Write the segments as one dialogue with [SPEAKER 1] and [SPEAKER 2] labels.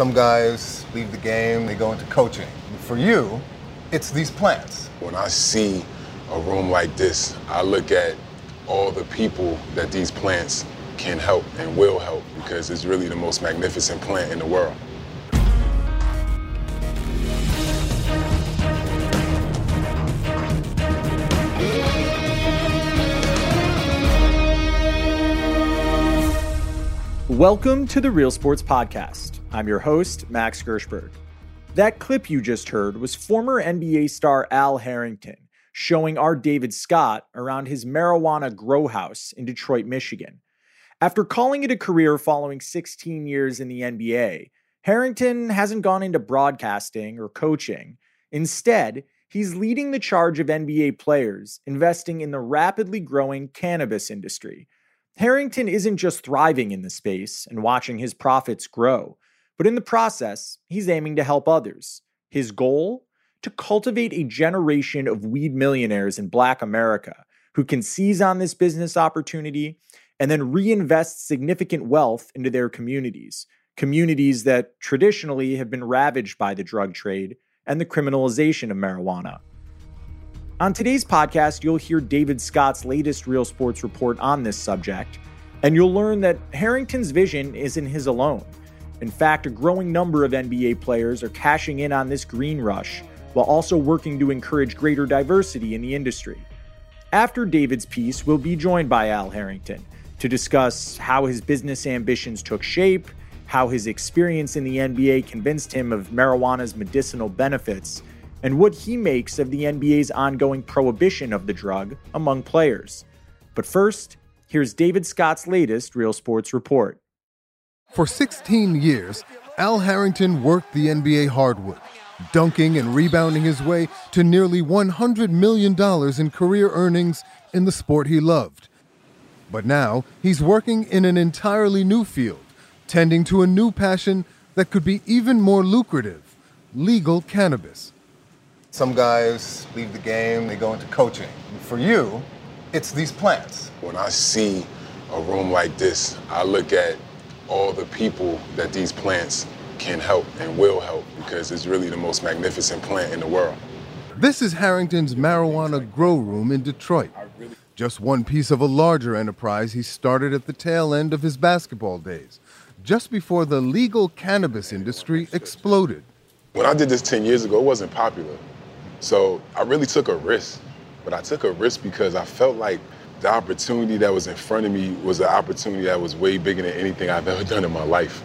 [SPEAKER 1] Some guys leave the game, they go into coaching. For you, it's these plants.
[SPEAKER 2] When I see a room like this, I look at all the people that these plants can help and will help because it's really the most magnificent plant in the world.
[SPEAKER 3] Welcome to the Real Sports Podcast. I'm your host, Max Gershberg. That clip you just heard was former NBA star Al Harrington showing our David Scott around his marijuana grow house in Detroit, Michigan. After calling it a career following 16 years in the NBA, Harrington hasn't gone into broadcasting or coaching. Instead, he's leading the charge of NBA players investing in the rapidly growing cannabis industry Harrington isn't just thriving in the space and watching his profits grow, but in the process, he's aiming to help others. His goal? To cultivate a generation of weed millionaires in Black America who can seize on this business opportunity and then reinvest significant wealth into their communities, communities that traditionally have been ravaged by the drug trade and the criminalization of marijuana. On today's podcast, you'll hear David Scott's latest Real Sports report on this subject, and you'll learn that Harrington's vision isn't his alone. In fact, a growing number of NBA players are cashing in on this green rush while also working to encourage greater diversity in the industry. After David's piece, we'll be joined by Al Harrington to discuss how his business ambitions took shape, how his experience in the NBA convinced him of marijuana's medicinal benefits, and what he makes of the NBA's ongoing prohibition of the drug among players. But first, here's David Scott's latest Real Sports report.
[SPEAKER 1] For 16 years, Al Harrington worked the NBA hardwood, dunking and rebounding his way to nearly $100 million in career earnings in the sport he loved. But now he's working in an entirely new field, tending to a new passion that could be even more lucrative legal cannabis. Some guys leave the game, they go into coaching. For you, it's these plants.
[SPEAKER 2] When I see a room like this, I look at all the people that these plants can help and will help because it's really the most magnificent plant in the world.
[SPEAKER 1] This is Harrington's marijuana grow room in Detroit. Just one piece of a larger enterprise he started at the tail end of his basketball days, just before the legal cannabis industry exploded.
[SPEAKER 2] When I did this 10 years ago, it wasn't popular. So I really took a risk, but I took a risk because I felt like the opportunity that was in front of me was an opportunity that was way bigger than anything I've ever done in my life.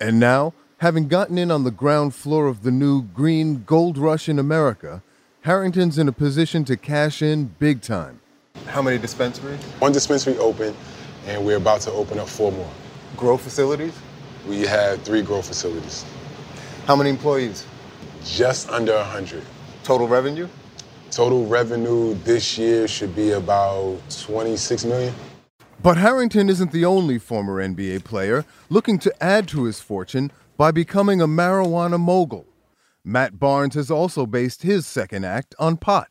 [SPEAKER 1] And now, having gotten in on the ground floor of the new green gold rush in America, Harrington's in a position to cash in big time. How many dispensaries?
[SPEAKER 2] One dispensary open, and we're about to open up four more.
[SPEAKER 1] Grow facilities?
[SPEAKER 2] We have three grow facilities.
[SPEAKER 1] How many employees?
[SPEAKER 2] Just under 100.
[SPEAKER 1] Total revenue?
[SPEAKER 2] Total revenue this year should be about 26 million.
[SPEAKER 1] But Harrington isn't the only former NBA player looking to add to his fortune by becoming a marijuana mogul. Matt Barnes has also based his second act on pot,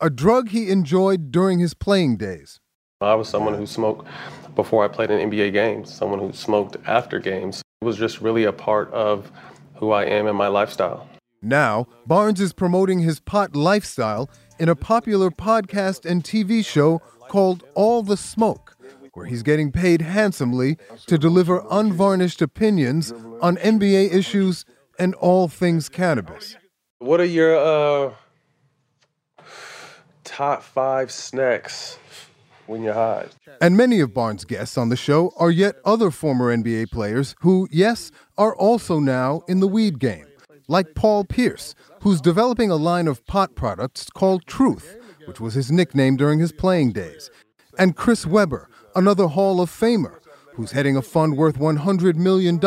[SPEAKER 1] a drug he enjoyed during his playing days.
[SPEAKER 4] I was someone who smoked before I played in NBA games, someone who smoked after games. It was just really a part of who I am and my lifestyle.
[SPEAKER 1] Now, Barnes is promoting his pot lifestyle in a popular podcast and TV show called All the Smoke, where he's getting paid handsomely to deliver unvarnished opinions on NBA issues and all things cannabis.
[SPEAKER 4] What are your uh, top five snacks when you're high?
[SPEAKER 1] And many of Barnes' guests on the show are yet other former NBA players who, yes, are also now in the weed game like Paul Pierce, who's developing a line of pot products called Truth, which was his nickname during his playing days, and Chris Webber, another Hall of Famer who's heading a fund worth $100 million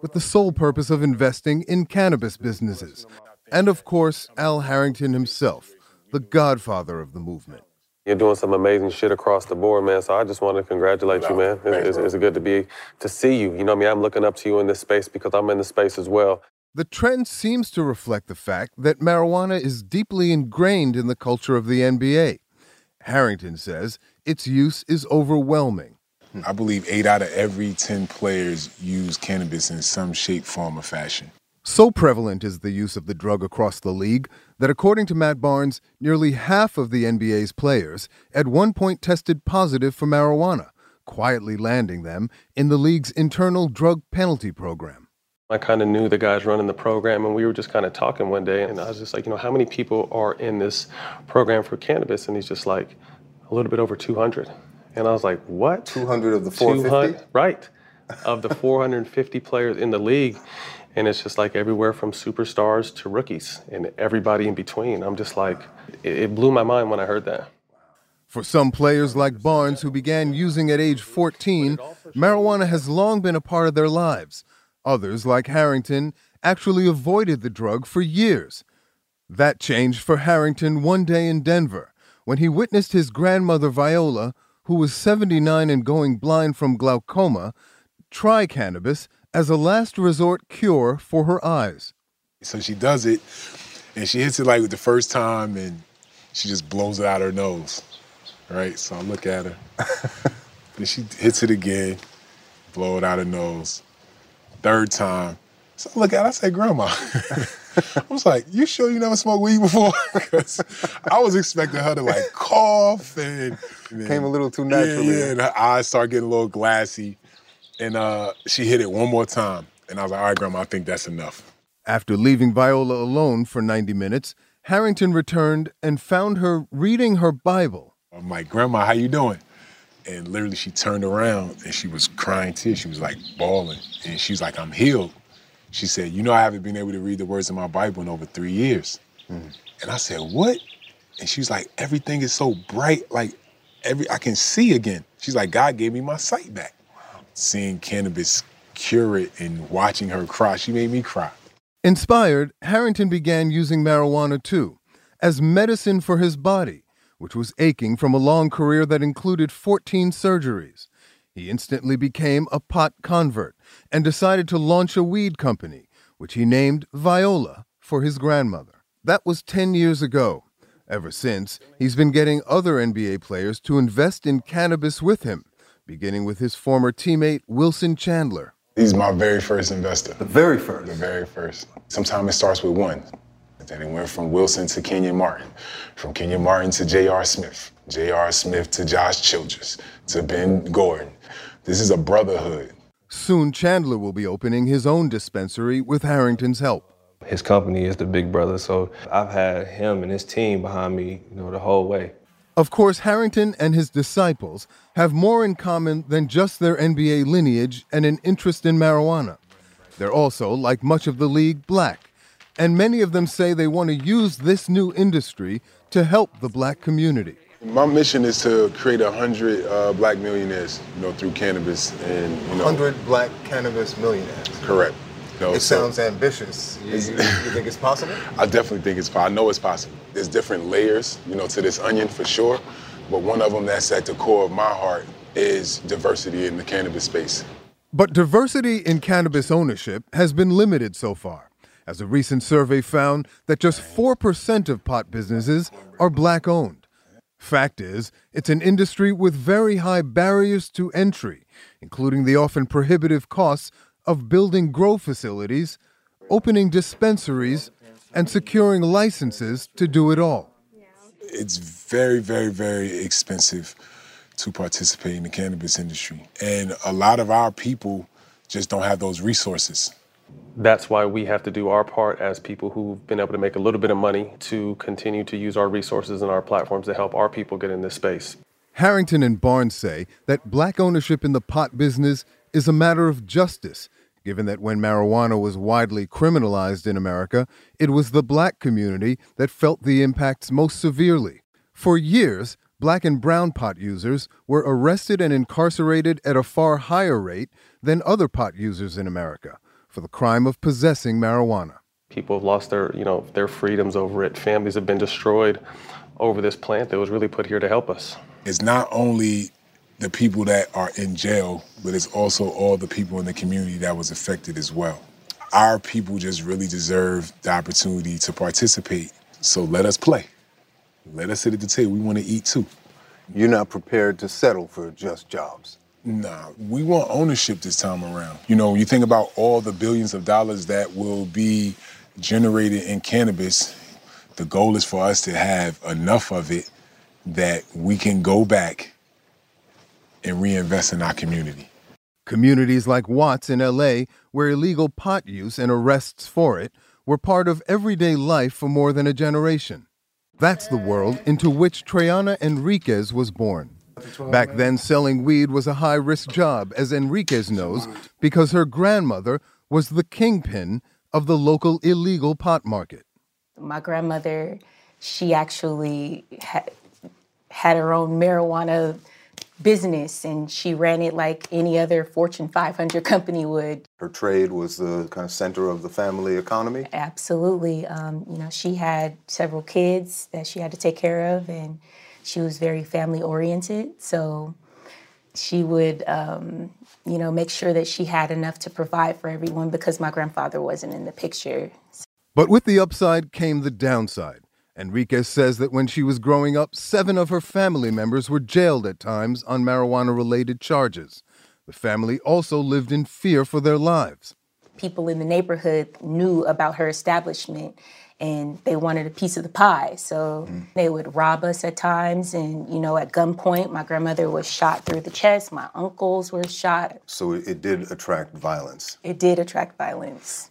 [SPEAKER 1] with the sole purpose of investing in cannabis businesses. And of course, Al Harrington himself, the godfather of the movement.
[SPEAKER 4] You're doing some amazing shit across the board, man. So I just want to congratulate you, man. It's, it's, it's good to be to see you. You know, I mean, I'm looking up to you in this space because I'm in the space as well.
[SPEAKER 1] The trend seems to reflect the fact that marijuana is deeply ingrained in the culture of the NBA. Harrington says its use is overwhelming. Hmm.
[SPEAKER 2] I believe eight out of every 10 players use cannabis in some shape, form, or fashion.
[SPEAKER 1] So prevalent is the use of the drug across the league that, according to Matt Barnes, nearly half of the NBA's players at one point tested positive for marijuana, quietly landing them in the league's internal drug penalty program.
[SPEAKER 4] I kind of knew the guys running the program, and we were just kind of talking one day, and I was just like, you know, how many people are in this program for cannabis? And he's just like, a little bit over 200. And I was like, what?
[SPEAKER 5] 200 of the 450?
[SPEAKER 4] Right. Of the 450 players in the league. And it's just like everywhere from superstars to rookies and everybody in between. I'm just like, it blew my mind when I heard that.
[SPEAKER 1] For some players like Barnes, who began using at age 14, marijuana has long been a part of their lives. Others, like Harrington, actually avoided the drug for years. That changed for Harrington one day in Denver when he witnessed his grandmother Viola who was 79 and going blind from glaucoma, try cannabis as a last resort cure for her eyes.
[SPEAKER 2] So she does it, and she hits it like the first time, and she just blows it out her nose. Right? So I look at her. then she hits it again, blow it out her nose. Third time. So I look at her, I say, Grandma. I was like, you sure you never smoked weed before? Because I was expecting her to like cough and,
[SPEAKER 5] and Came a little too naturally.
[SPEAKER 2] Yeah, yeah, and her eyes start getting a little glassy. And uh, she hit it one more time. And I was like, all right, Grandma, I think that's enough.
[SPEAKER 1] After leaving Viola alone for 90 minutes, Harrington returned and found her reading her Bible.
[SPEAKER 2] I'm like, Grandma, how you doing? And literally she turned around and she was crying tears. She was like bawling. And she's like, I'm healed. She said, You know, I haven't been able to read the words of my Bible in over three years. Mm. And I said, What? And she was like, Everything is so bright, like every I can see again. She's like, God gave me my sight back. Wow. Seeing cannabis cure it and watching her cry, she made me cry.
[SPEAKER 1] Inspired, Harrington began using marijuana too, as medicine for his body, which was aching from a long career that included 14 surgeries. He instantly became a pot convert and decided to launch a weed company, which he named Viola for his grandmother. That was 10 years ago. Ever since, he's been getting other NBA players to invest in cannabis with him, beginning with his former teammate Wilson Chandler.
[SPEAKER 2] He's my very first investor.
[SPEAKER 5] The very first?
[SPEAKER 2] The very first. Sometimes it starts with one. Then it went from Wilson to Kenyon Martin, from Kenyon Martin to J.R. Smith, J.R. Smith to Josh Childress, to Ben Gordon. This is a brotherhood.
[SPEAKER 1] Soon, Chandler will be opening his own dispensary with Harrington's help.
[SPEAKER 4] His company is the big brother, so I've had him and his team behind me, you know, the whole way.
[SPEAKER 1] Of course, Harrington and his disciples have more in common than just their NBA lineage and an interest in marijuana. They're also, like much of the league, black, and many of them say they want to use this new industry to help the black community.
[SPEAKER 2] My mission is to create a hundred uh, black millionaires, you know, through cannabis and you know.
[SPEAKER 5] Hundred black cannabis millionaires.
[SPEAKER 2] Correct.
[SPEAKER 5] You know, it so sounds ambitious. You, you, think it's possible?
[SPEAKER 2] I definitely think it's. possible. I know it's possible. There's different layers, you know, to this onion for sure. But one of them that's at the core of my heart is diversity in the cannabis space.
[SPEAKER 1] But diversity in cannabis ownership has been limited so far, as a recent survey found that just 4% of pot businesses are black owned. Fact is, it's an industry with very high barriers to entry, including the often prohibitive costs of building grow facilities, opening dispensaries, and securing licenses to do it all.
[SPEAKER 2] It's very, very, very expensive to participate in the cannabis industry. And a lot of our people just don't have those resources
[SPEAKER 4] that's why we have to do our part as people who've been able to make a little bit of money to continue to use our resources and our platforms to help our people get in this space.
[SPEAKER 1] Harrington and Barnes say that black ownership in the pot business is a matter of justice, given that when marijuana was widely criminalized in America, it was the black community that felt the impacts most severely. For years, black and brown pot users were arrested and incarcerated at a far higher rate than other pot users in America for the crime of possessing marijuana.
[SPEAKER 4] People have lost their, you know, their freedoms over it. Families have been destroyed over this plant that was really put here to help us.
[SPEAKER 2] It's not only the people that are in jail, but it's also all the people in the community that was affected as well. Our people just really deserve the opportunity to participate. So let us play. Let us sit at the table. We want to eat too.
[SPEAKER 5] You're not prepared to settle for just jobs.
[SPEAKER 2] Nah, we want ownership this time around. You know, you think about all the billions of dollars that will be generated in cannabis, the goal is for us to have enough of it that we can go back and reinvest in our community.
[SPEAKER 1] Communities like Watts in LA, where illegal pot use and arrests for it were part of everyday life for more than a generation. That's the world into which Treyana Enriquez was born. Back then, selling weed was a high risk job, as Enriquez knows, because her grandmother was the kingpin of the local illegal pot market.
[SPEAKER 6] My grandmother, she actually had, had her own marijuana business and she ran it like any other Fortune 500 company would.
[SPEAKER 5] Her trade was the kind of center of the family economy.
[SPEAKER 6] Absolutely. Um, you know, she had several kids that she had to take care of and she was very family oriented. So she would, um, you know, make sure that she had enough to provide for everyone because my grandfather wasn't in the picture.
[SPEAKER 1] But with the upside came the downside. Enriquez says that when she was growing up, seven of her family members were jailed at times on marijuana related charges. The family also lived in fear for their lives.
[SPEAKER 6] People in the neighborhood knew about her establishment and they wanted a piece of the pie. So mm. they would rob us at times and, you know, at gunpoint, my grandmother was shot through the chest, my uncles were shot.
[SPEAKER 5] So it did attract violence.
[SPEAKER 6] It did attract violence.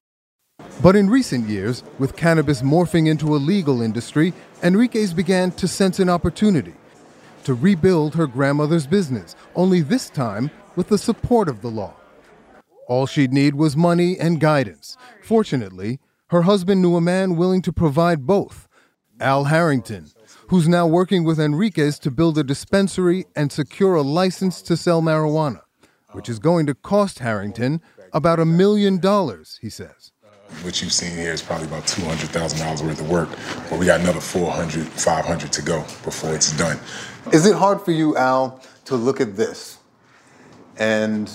[SPEAKER 1] But in recent years, with cannabis morphing into a legal industry, Enriquez began to sense an opportunity to rebuild her grandmother's business, only this time with the support of the law. All she'd need was money and guidance. Fortunately, her husband knew a man willing to provide both Al Harrington, who's now working with Enriquez to build a dispensary and secure a license to sell marijuana, which is going to cost Harrington about a million dollars, he says.
[SPEAKER 2] What you've seen here is probably about $200,000 worth of work, but we got another 400, 500 to go before it's done.
[SPEAKER 5] Is it hard for you, Al, to look at this and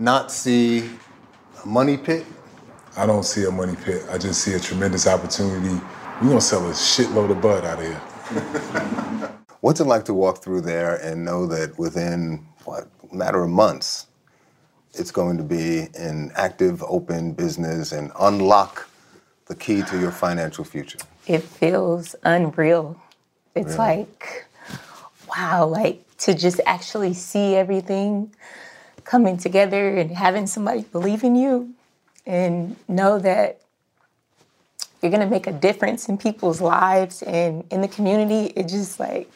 [SPEAKER 5] not see a money pit?
[SPEAKER 2] I don't see a money pit. I just see a tremendous opportunity. We're gonna sell a shitload of bud out of here.
[SPEAKER 5] What's it like to walk through there and know that within what matter of months, it's going to be an active, open business and unlock the key to your financial future?
[SPEAKER 6] It feels unreal. It's really? like, wow, like to just actually see everything coming together and having somebody believe in you and know that you're gonna make a difference in people's lives and in the community. It just like,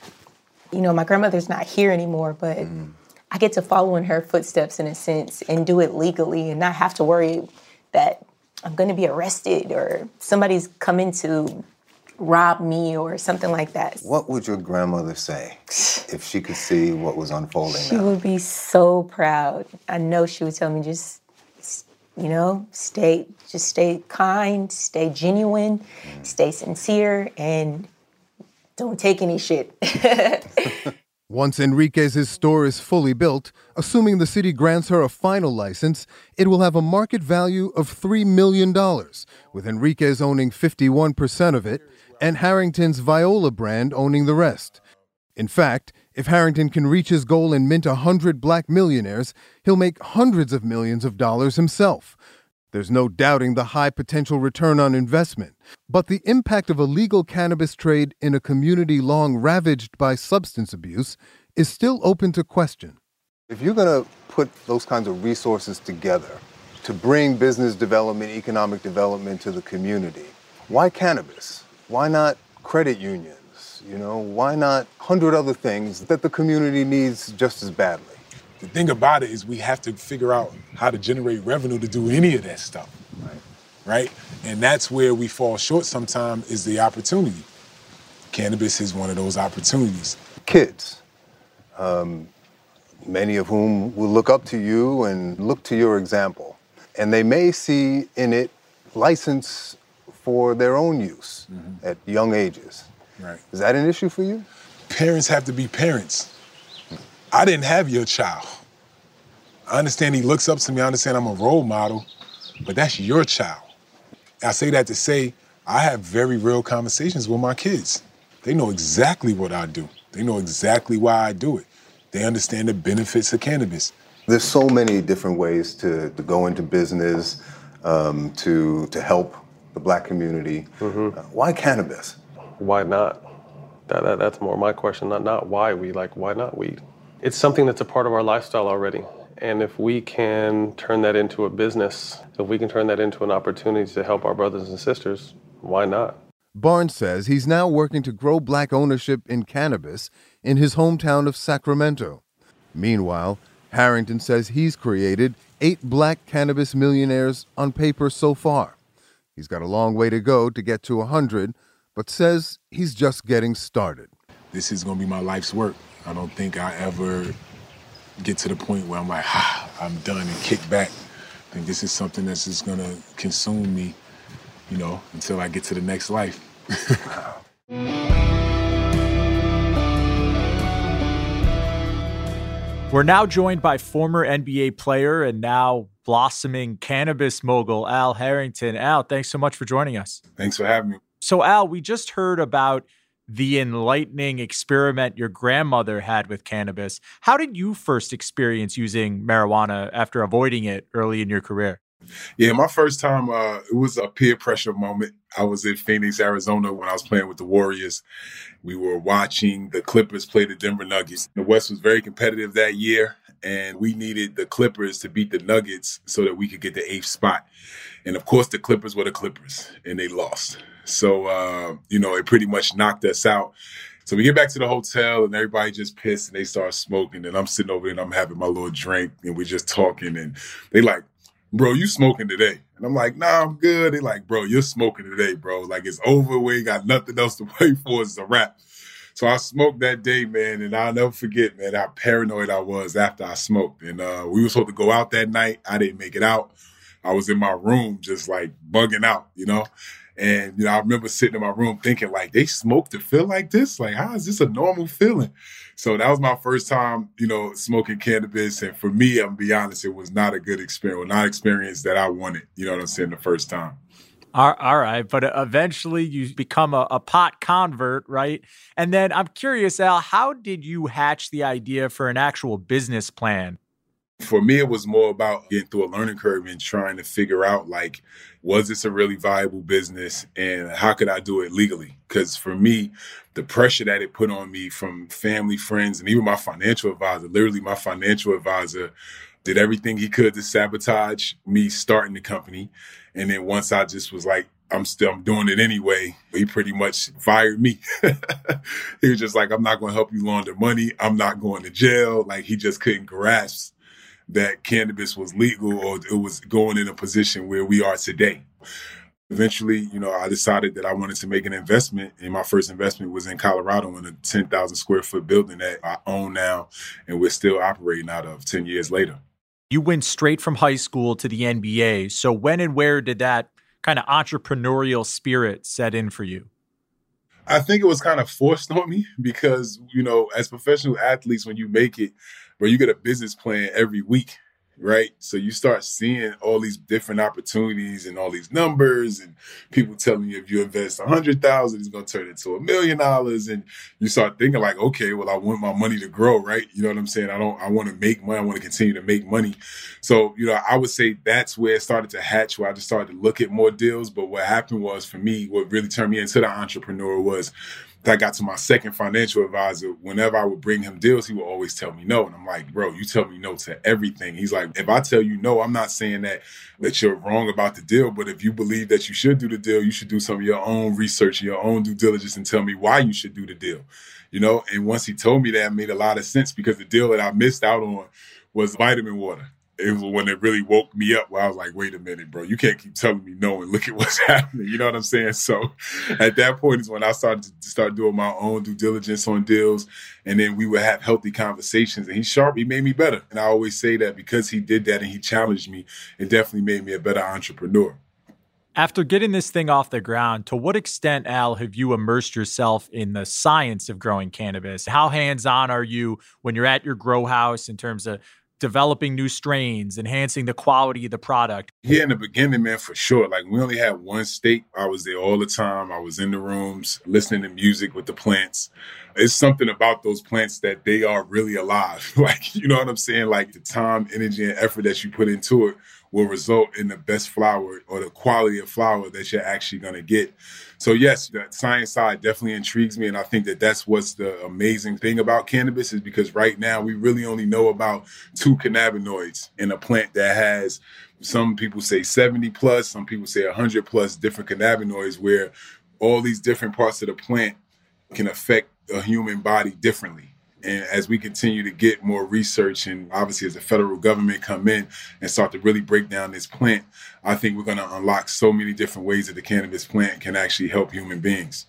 [SPEAKER 6] you know, my grandmother's not here anymore, but mm. I get to follow in her footsteps in a sense and do it legally and not have to worry that I'm going to be arrested or somebody's coming to rob me or something like that.
[SPEAKER 5] What would your grandmother say if she could see what was unfolding?
[SPEAKER 6] She
[SPEAKER 5] now?
[SPEAKER 6] would be so proud. I know she would tell me just you know, stay just stay kind, stay genuine, mm. stay sincere and don't take any shit.
[SPEAKER 1] Once Enriquez's store is fully built, assuming the city grants her a final license, it will have a market value of $3 million, with Enriquez owning 51% of it and Harrington's Viola brand owning the rest. In fact, if Harrington can reach his goal and mint a 100 black millionaires, he'll make hundreds of millions of dollars himself, there's no doubting the high potential return on investment, but the impact of a legal cannabis trade in a community long ravaged by substance abuse is still open to question.
[SPEAKER 5] If you're going to put those kinds of resources together to bring business development, economic development to the community, why cannabis? Why not credit unions? You know, why not hundred other things that the community needs just as badly?
[SPEAKER 2] The thing about it is we have to figure out how to generate revenue to do any of that stuff. Right. Right? And that's where we fall short sometimes is the opportunity. Cannabis is one of those opportunities.
[SPEAKER 5] kids, um, many of whom will look up to you and look to your example. And they may see in it license for their own use mm-hmm. at young ages.
[SPEAKER 2] Right.
[SPEAKER 5] Is that an issue for you?
[SPEAKER 2] Parents have to be parents. I didn't have your child. I understand he looks up to me. I understand I'm a role model, but that's your child. I say that to say I have very real conversations with my kids. They know exactly what I do. They know exactly why I do it. They understand the benefits of cannabis.
[SPEAKER 5] There's so many different ways to, to go into business, um, to, to help the black community. Mm-hmm. Uh, why cannabis?
[SPEAKER 4] Why not? That, that, that's more my question, not, not why we like, why not weed? It's something that's a part of our lifestyle already. And if we can turn that into a business, if we can turn that into an opportunity to help our brothers and sisters, why not?
[SPEAKER 1] Barnes says he's now working to grow black ownership in cannabis in his hometown of Sacramento. Meanwhile, Harrington says he's created eight black cannabis millionaires on paper so far. He's got a long way to go to get to 100, but says he's just getting started.
[SPEAKER 2] This is going to be my life's work. I don't think I ever get to the point where I'm like, ah, I'm done and kick back. I think this is something that's just going to consume me, you know, until I get to the next life.
[SPEAKER 3] We're now joined by former NBA player and now blossoming cannabis mogul, Al Harrington. Al, thanks so much for joining us.
[SPEAKER 2] Thanks for having me.
[SPEAKER 3] So, Al, we just heard about the enlightening experiment your grandmother had with cannabis. How did you first experience using marijuana after avoiding it early in your career?
[SPEAKER 2] Yeah, my first time, uh, it was a peer pressure moment. I was in Phoenix, Arizona when I was playing with the Warriors. We were watching the Clippers play the Denver Nuggets. The West was very competitive that year, and we needed the Clippers to beat the Nuggets so that we could get the eighth spot. And of course, the Clippers were the Clippers, and they lost. So, uh, you know, it pretty much knocked us out. So we get back to the hotel and everybody just pissed and they start smoking. And I'm sitting over there and I'm having my little drink and we're just talking. And they like, bro, you smoking today? And I'm like, nah, I'm good. They like, bro, you're smoking today, bro. Like it's over. We ain't got nothing else to wait for. It's a wrap. So I smoked that day, man, and I'll never forget, man, how paranoid I was after I smoked. And uh, we were supposed to go out that night. I didn't make it out. I was in my room just like bugging out, you know? And you know, I remember sitting in my room thinking, like, they smoke to feel like this? Like, how is this a normal feeling? So that was my first time, you know, smoking cannabis. And for me, I'm gonna be honest, it was not a good experience, not experience that I wanted, you know what I'm saying, the first time.
[SPEAKER 3] All right, but eventually you become a, a, pot convert, right? And then I'm curious, Al, how did you hatch the idea for an actual business plan?
[SPEAKER 2] For me, it was more about getting through a learning curve and trying to figure out like, was this a really viable business and how could I do it legally? Because for me, the pressure that it put on me from family, friends, and even my financial advisor, literally my financial advisor did everything he could to sabotage me starting the company. And then once I just was like, I'm still I'm doing it anyway. He pretty much fired me. he was just like, I'm not going to help you launder money. I'm not going to jail. Like he just couldn't grasp that cannabis was legal or it was going in a position where we are today. Eventually, you know, I decided that I wanted to make an investment, and my first investment was in Colorado in a 10,000 square foot building that I own now, and we're still operating out of 10 years later.
[SPEAKER 3] You went straight from high school to the NBA. So, when and where did that kind of entrepreneurial spirit set in for you?
[SPEAKER 2] I think it was kind of forced on me because, you know, as professional athletes, when you make it, where you get a business plan every week, right? So you start seeing all these different opportunities and all these numbers and people telling you if you invest a hundred thousand, it's gonna turn into a million dollars. And you start thinking like, okay, well, I want my money to grow, right? You know what I'm saying? I don't I want to make money, I want to continue to make money. So, you know, I would say that's where it started to hatch, where I just started to look at more deals. But what happened was for me, what really turned me into the entrepreneur was I got to my second financial advisor, whenever I would bring him deals, he would always tell me no. And I'm like, bro, you tell me no to everything. He's like, if I tell you no, I'm not saying that that you're wrong about the deal, but if you believe that you should do the deal, you should do some of your own research, your own due diligence, and tell me why you should do the deal. You know, and once he told me that, made a lot of sense because the deal that I missed out on was vitamin water it was when it really woke me up where I was like, wait a minute, bro, you can't keep telling me no and look at what's happening. You know what I'm saying? So at that point is when I started to start doing my own due diligence on deals. And then we would have healthy conversations. And he's sharp, he made me better. And I always say that because he did that and he challenged me, it definitely made me a better entrepreneur.
[SPEAKER 3] After getting this thing off the ground, to what extent, Al, have you immersed yourself in the science of growing cannabis? How hands on are you when you're at your grow house in terms of developing new strains, enhancing the quality of the product?
[SPEAKER 2] Yeah, in the beginning, man, for sure. Like we only had one state. I was there all the time. I was in the rooms listening to music with the plants. It's something about those plants that they are really alive. like, you know what I'm saying? Like the time, energy, and effort that you put into it will result in the best flower or the quality of flower that you're actually going to get. So yes, the science side definitely intrigues me, and I think that that's what's the amazing thing about cannabis is because right now we really only know about two cannabinoids in a plant that has some people say 70 plus, some people say 100 plus different cannabinoids, where all these different parts of the plant can affect a human body differently. And as we continue to get more research and obviously as the federal government come in and start to really break down this plant, I think we're going to unlock so many different ways that the cannabis plant can actually help human beings.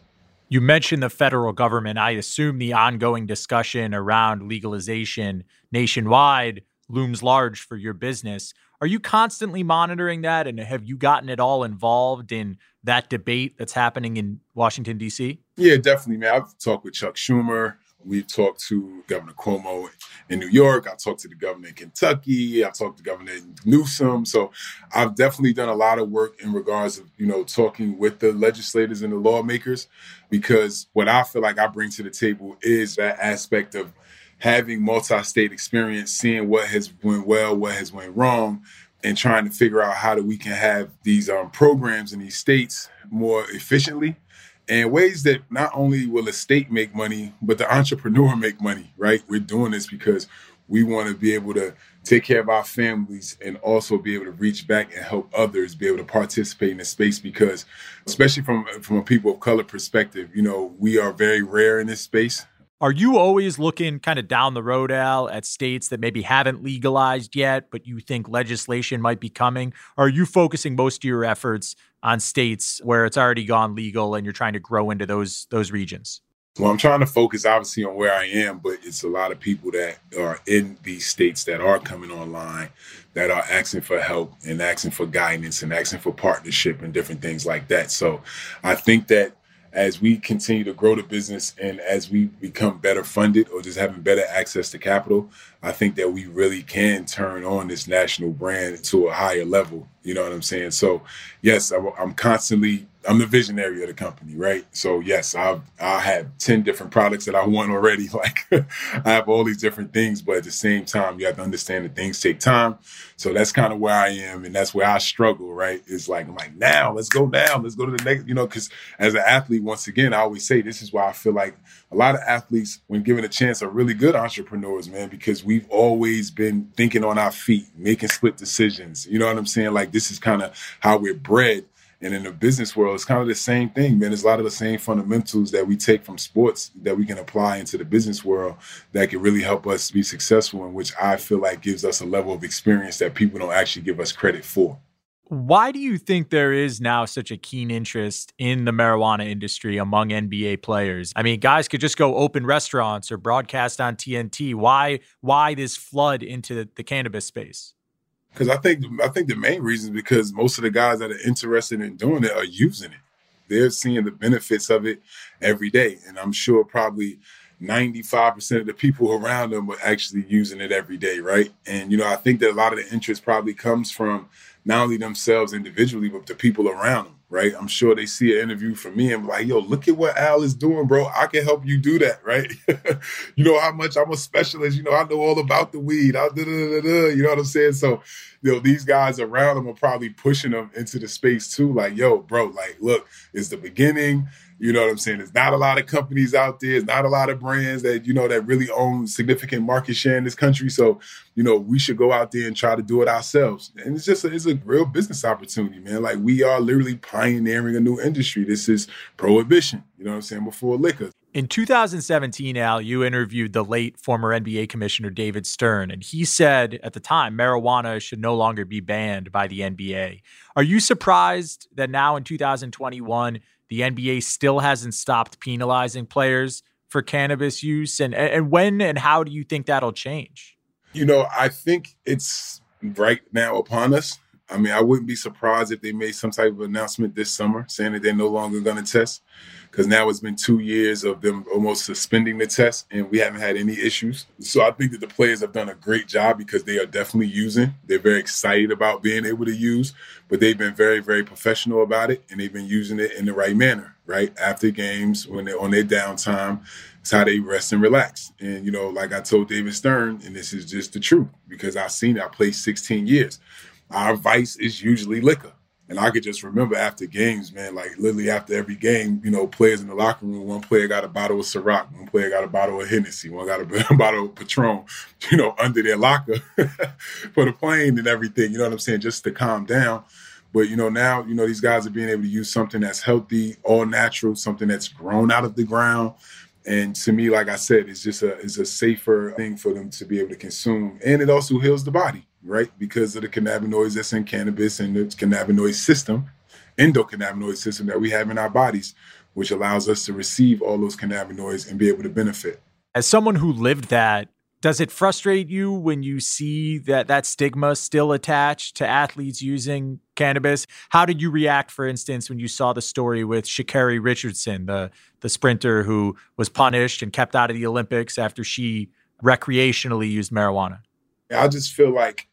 [SPEAKER 3] You mentioned the federal government. I assume the ongoing discussion around legalization nationwide looms large for your business. Are you constantly monitoring that? And have you gotten at all involved in that debate that's happening in Washington, D.C.?
[SPEAKER 2] Yeah, definitely, man. I've talked with Chuck Schumer. We've talked to Governor Cuomo in New York. I talked to the governor in Kentucky. I talked to Governor Newsom. So I've definitely done a lot of work in regards of, you know, talking with the legislators and the lawmakers because what I feel like I bring to the table is that aspect of having multi-state experience, seeing what has went well, what has went wrong, and trying to figure out how that we can have these um, programs in these states more efficiently and ways that not only will the state make money, but the entrepreneur make money, right? We're doing this because we want to be able to take care of our families and also be able to reach back and help others be able to participate in the space because especially from from a people of color perspective, you know, we are very rare in this space.
[SPEAKER 3] Are you always looking kind of down the road, Al, at states that maybe haven't legalized yet, but you think legislation might be coming? Or are you focusing most of your efforts on states where it's already gone legal and you're trying to grow into those those regions?
[SPEAKER 2] Well, I'm trying to focus obviously on where I am, but it's a lot of people that are in these states that are coming online that are asking for help and asking for guidance and asking for partnership and different things like that. So I think that as we continue to grow the business and as we become better funded or just having better access to capital, I think that we really can turn on this national brand to a higher level. You know what I'm saying? So, yes, I'm constantly I'm the visionary of the company, right? So yes, I've I have ten different products that I want already. Like I have all these different things, but at the same time, you have to understand that things take time. So that's kind of where I am, and that's where I struggle. Right? It's like I'm like now, let's go now, let's go to the next. You know, because as an athlete, once again, I always say this is why I feel like a lot of athletes, when given a chance, are really good entrepreneurs, man, because we've always been thinking on our feet, making split decisions. You know what I'm saying? Like this is kind of how we're bred and in the business world, it's kind of the same thing, man. There's a lot of the same fundamentals that we take from sports that we can apply into the business world that can really help us be successful, and which I feel like gives us a level of experience that people don't actually give us credit for.
[SPEAKER 3] Why do you think there is now such a keen interest in the marijuana industry among NBA players? I mean, guys could just go open restaurants or broadcast on TNT. Why why this flood into the cannabis space?
[SPEAKER 2] Because I think I think the main reason is because most of the guys that are interested in doing it are using it. They're seeing the benefits of it every day, and I'm sure probably 95% of the people around them are actually using it every day, right? And you know, I think that a lot of the interest probably comes from not only themselves individually, but the people around them right? I'm sure they see an interview from me and like, yo, look at what Al is doing, bro. I can help you do that, right? you know how much I'm a specialist. You know, I know all about the weed. I, you know what I'm saying? So, know, these guys around them are probably pushing them into the space too. Like, yo, bro, like, look, it's the beginning. You know what I'm saying? There's not a lot of companies out there. There's not a lot of brands that, you know, that really own significant market share in this country. So, you know, we should go out there and try to do it ourselves. And it's just, a, it's a real business opportunity, man. Like we are literally pioneering a new industry. This is prohibition, you know what I'm saying, before liquor.
[SPEAKER 3] In 2017, Al, you interviewed the late former NBA Commissioner David Stern, and he said at the time marijuana should no longer be banned by the NBA. Are you surprised that now in 2021, the NBA still hasn't stopped penalizing players for cannabis use? And, and when and how do you think that'll change?
[SPEAKER 2] You know, I think it's right now upon us. I mean, I wouldn't be surprised if they made some type of announcement this summer saying that they're no longer going to test because now it's been two years of them almost suspending the test and we haven't had any issues. So I think that the players have done a great job because they are definitely using. They're very excited about being able to use, but they've been very, very professional about it and they've been using it in the right manner, right? After games, when they're on their downtime, it's how they rest and relax. And, you know, like I told David Stern, and this is just the truth because I've seen it, I played 16 years our vice is usually liquor. And I could just remember after games, man, like literally after every game, you know, players in the locker room, one player got a bottle of Ciroc, one player got a bottle of Hennessy, one got a, bottle of Patron, you know, under their locker for the plane and everything, you know what I'm saying, just to calm down. But, you know, now, you know, these guys are being able to use something that's healthy, all natural, something that's grown out of the ground. And to me, like I said, it's just a, it's a safer thing for them to be able to consume. And it also heals the body right? Because of the cannabinoids that's in cannabis and the cannabinoid system, endocannabinoid system that we have in our bodies, which allows us to receive all those cannabinoids and be able to benefit.
[SPEAKER 3] As someone who lived that, does it frustrate you when you see that that stigma still attached to athletes using cannabis? How did you react, for instance, when you saw the story with Sha'Carri Richardson, the the sprinter who was punished and kept out of the Olympics after she recreationally used marijuana?
[SPEAKER 2] I just feel like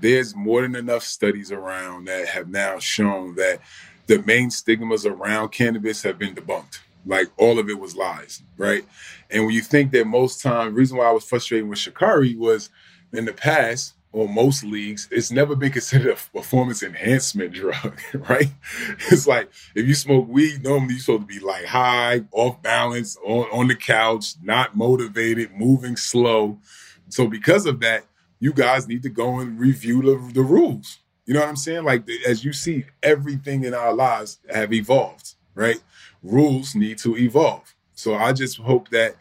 [SPEAKER 2] there's more than enough studies around that have now shown that the main stigmas around cannabis have been debunked. Like all of it was lies, right? And when you think that most time, reason why I was frustrated with Sha'Carri was in the past, or most leagues, it's never been considered a performance enhancement drug, right? It's like if you smoke weed, normally you're supposed to be like high, off balance, on, on the couch, not motivated, moving slow. So because of that, you guys need to go and review the, the rules. You know what I'm saying? Like as you see, everything in our lives have evolved, right? Rules need to evolve. So I just hope that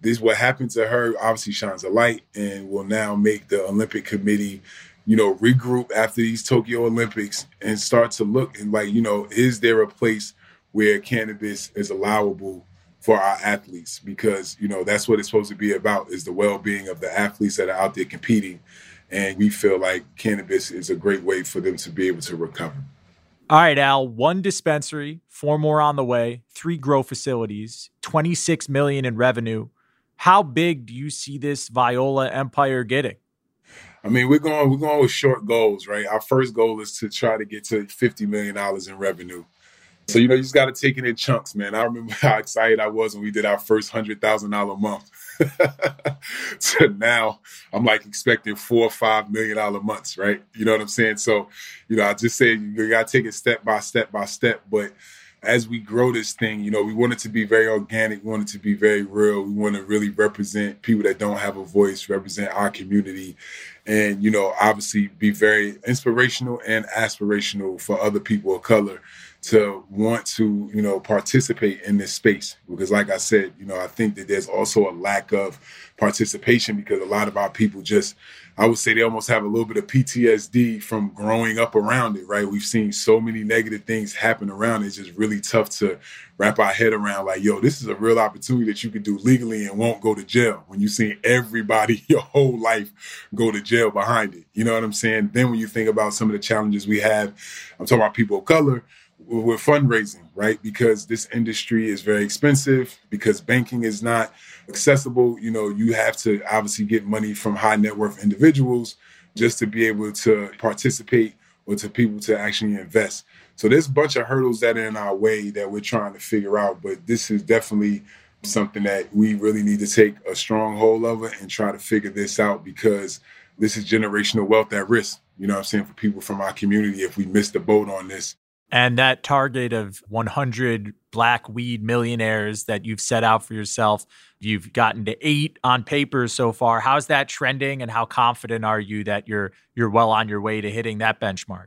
[SPEAKER 2] this what happened to her obviously shines a light and will now make the Olympic Committee, you know, regroup after these Tokyo Olympics and start to look and like, you know, is there a place where cannabis is allowable for our athletes because you know that's what it's supposed to be about is the well-being of the athletes that are out there competing and we feel like cannabis is a great way for them to be able to recover
[SPEAKER 3] all right al one dispensary four more on the way three grow facilities 26 million in revenue how big do you see this viola empire getting
[SPEAKER 2] I mean, we're going we're going with short goals, right? Our first goal is to try to get to fifty million dollars in revenue. So, you know, you just got to take it in chunks, man. I remember how excited I was when we did our first $100,000 month. so now I'm like expecting four or five million dollar months, right? You know what I'm saying? So, you know, I just say you got to take it step by step by step. But as we grow this thing, you know, we want it to be very organic. We want it to be very real. We want to really represent people that don't have a voice, represent our community, and, you know, obviously be very inspirational and aspirational for other people of color to want to, you know, participate in this space. Because like I said, you know, I think that there's also a lack of participation because a lot of our people just, I would say they almost have a little bit of PTSD from growing up around it, right? We've seen so many negative things happen around it. It's just really tough to wrap our head around like, yo, this is a real opportunity that you could do legally and won't go to jail when you've seen everybody your whole life go to jail behind it. You know what I'm saying? Then when you think about some of the challenges we have, I'm talking about people of color, with fundraising, right? Because this industry is very expensive, because banking is not accessible. You know, you have to obviously get money from high net worth individuals just to be able to participate or to people to actually invest. So there's a bunch of hurdles that are in our way that we're trying to figure out, but this is definitely something that we really need to take a strong hold of and try to figure this out because this is generational wealth at risk. You know I'm saying? For people from our community, if we miss the boat on this,
[SPEAKER 3] and that target of 100 black weed millionaires that you've set out for yourself, you've gotten to eight on paper so far. How's that trending, and how confident are you that you're you're well on your way to hitting that benchmark?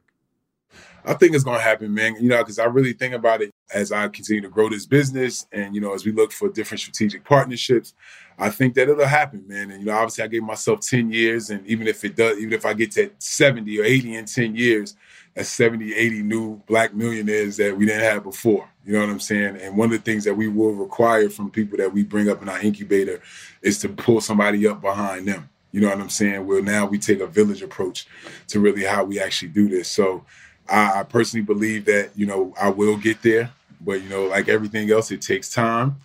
[SPEAKER 2] I think it's to happen, man. You know, because I really think about it as I continue to grow this business and, you know, as we look for different strategic partnerships, I think that it'll happen, man. And, you know, obviously I gave myself 10 years. And even if it does, even if I get to 70 or 80 in 10 years, that's 70, 80 new black millionaires that we didn't have before. You know what I'm saying? And one of the things that we will require from people that we bring up in our incubator is to pull somebody up behind them. You know what I'm saying? Well, now we take a village approach to really how we actually do this. So I, I personally believe that, you know, I will get there. But, you know, like everything else, it takes time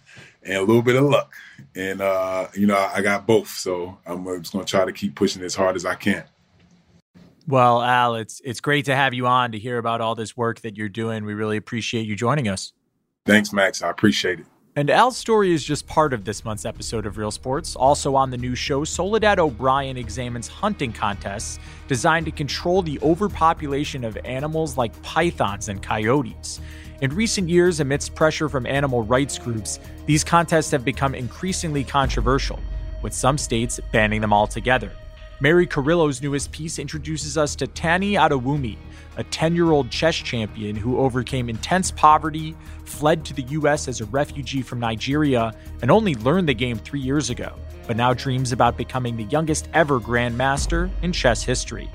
[SPEAKER 2] and a little bit of luck. And, uh, you know, I got both. So I'm just going to try to keep pushing as hard as I can.
[SPEAKER 3] Well, Al, it's it's great to have you on to hear about all this work that you're doing. We really appreciate you joining us.
[SPEAKER 2] Thanks, Max. I appreciate it.
[SPEAKER 3] And Al's story is just part of this month's episode of Real Sports. Also on the new show, Soledad O'Brien examines hunting contests designed to control the overpopulation of animals like pythons and coyotes. In recent years, amidst pressure from animal rights groups, these contests have become increasingly controversial, with some states banning them altogether. Mary Carillo's newest piece introduces us to Tani Adewumi, a 10 year old chess champion who overcame intense poverty, fled to the US as a refugee from Nigeria, and only learned the game three years ago, but now dreams about becoming the youngest ever grandmaster in chess history.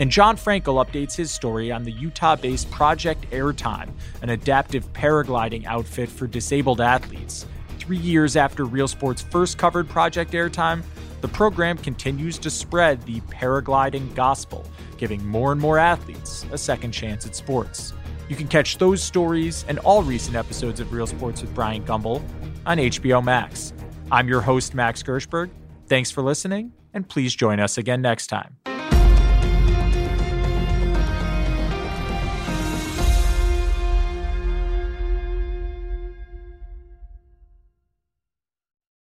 [SPEAKER 3] And Jon Frankel updates his story on the Utah based Project Airtime, an adaptive paragliding outfit for disabled athletes. Three years after Real Sports first covered Project Airtime, the program continues to spread the paragliding gospel, giving more and more athletes a second chance at sports. You can catch those stories and all recent episodes of Real Sports with Bryant Gumbel on HBO Max. I'm your host, Max Gershberg. Thanks for listening, and please join us again next time.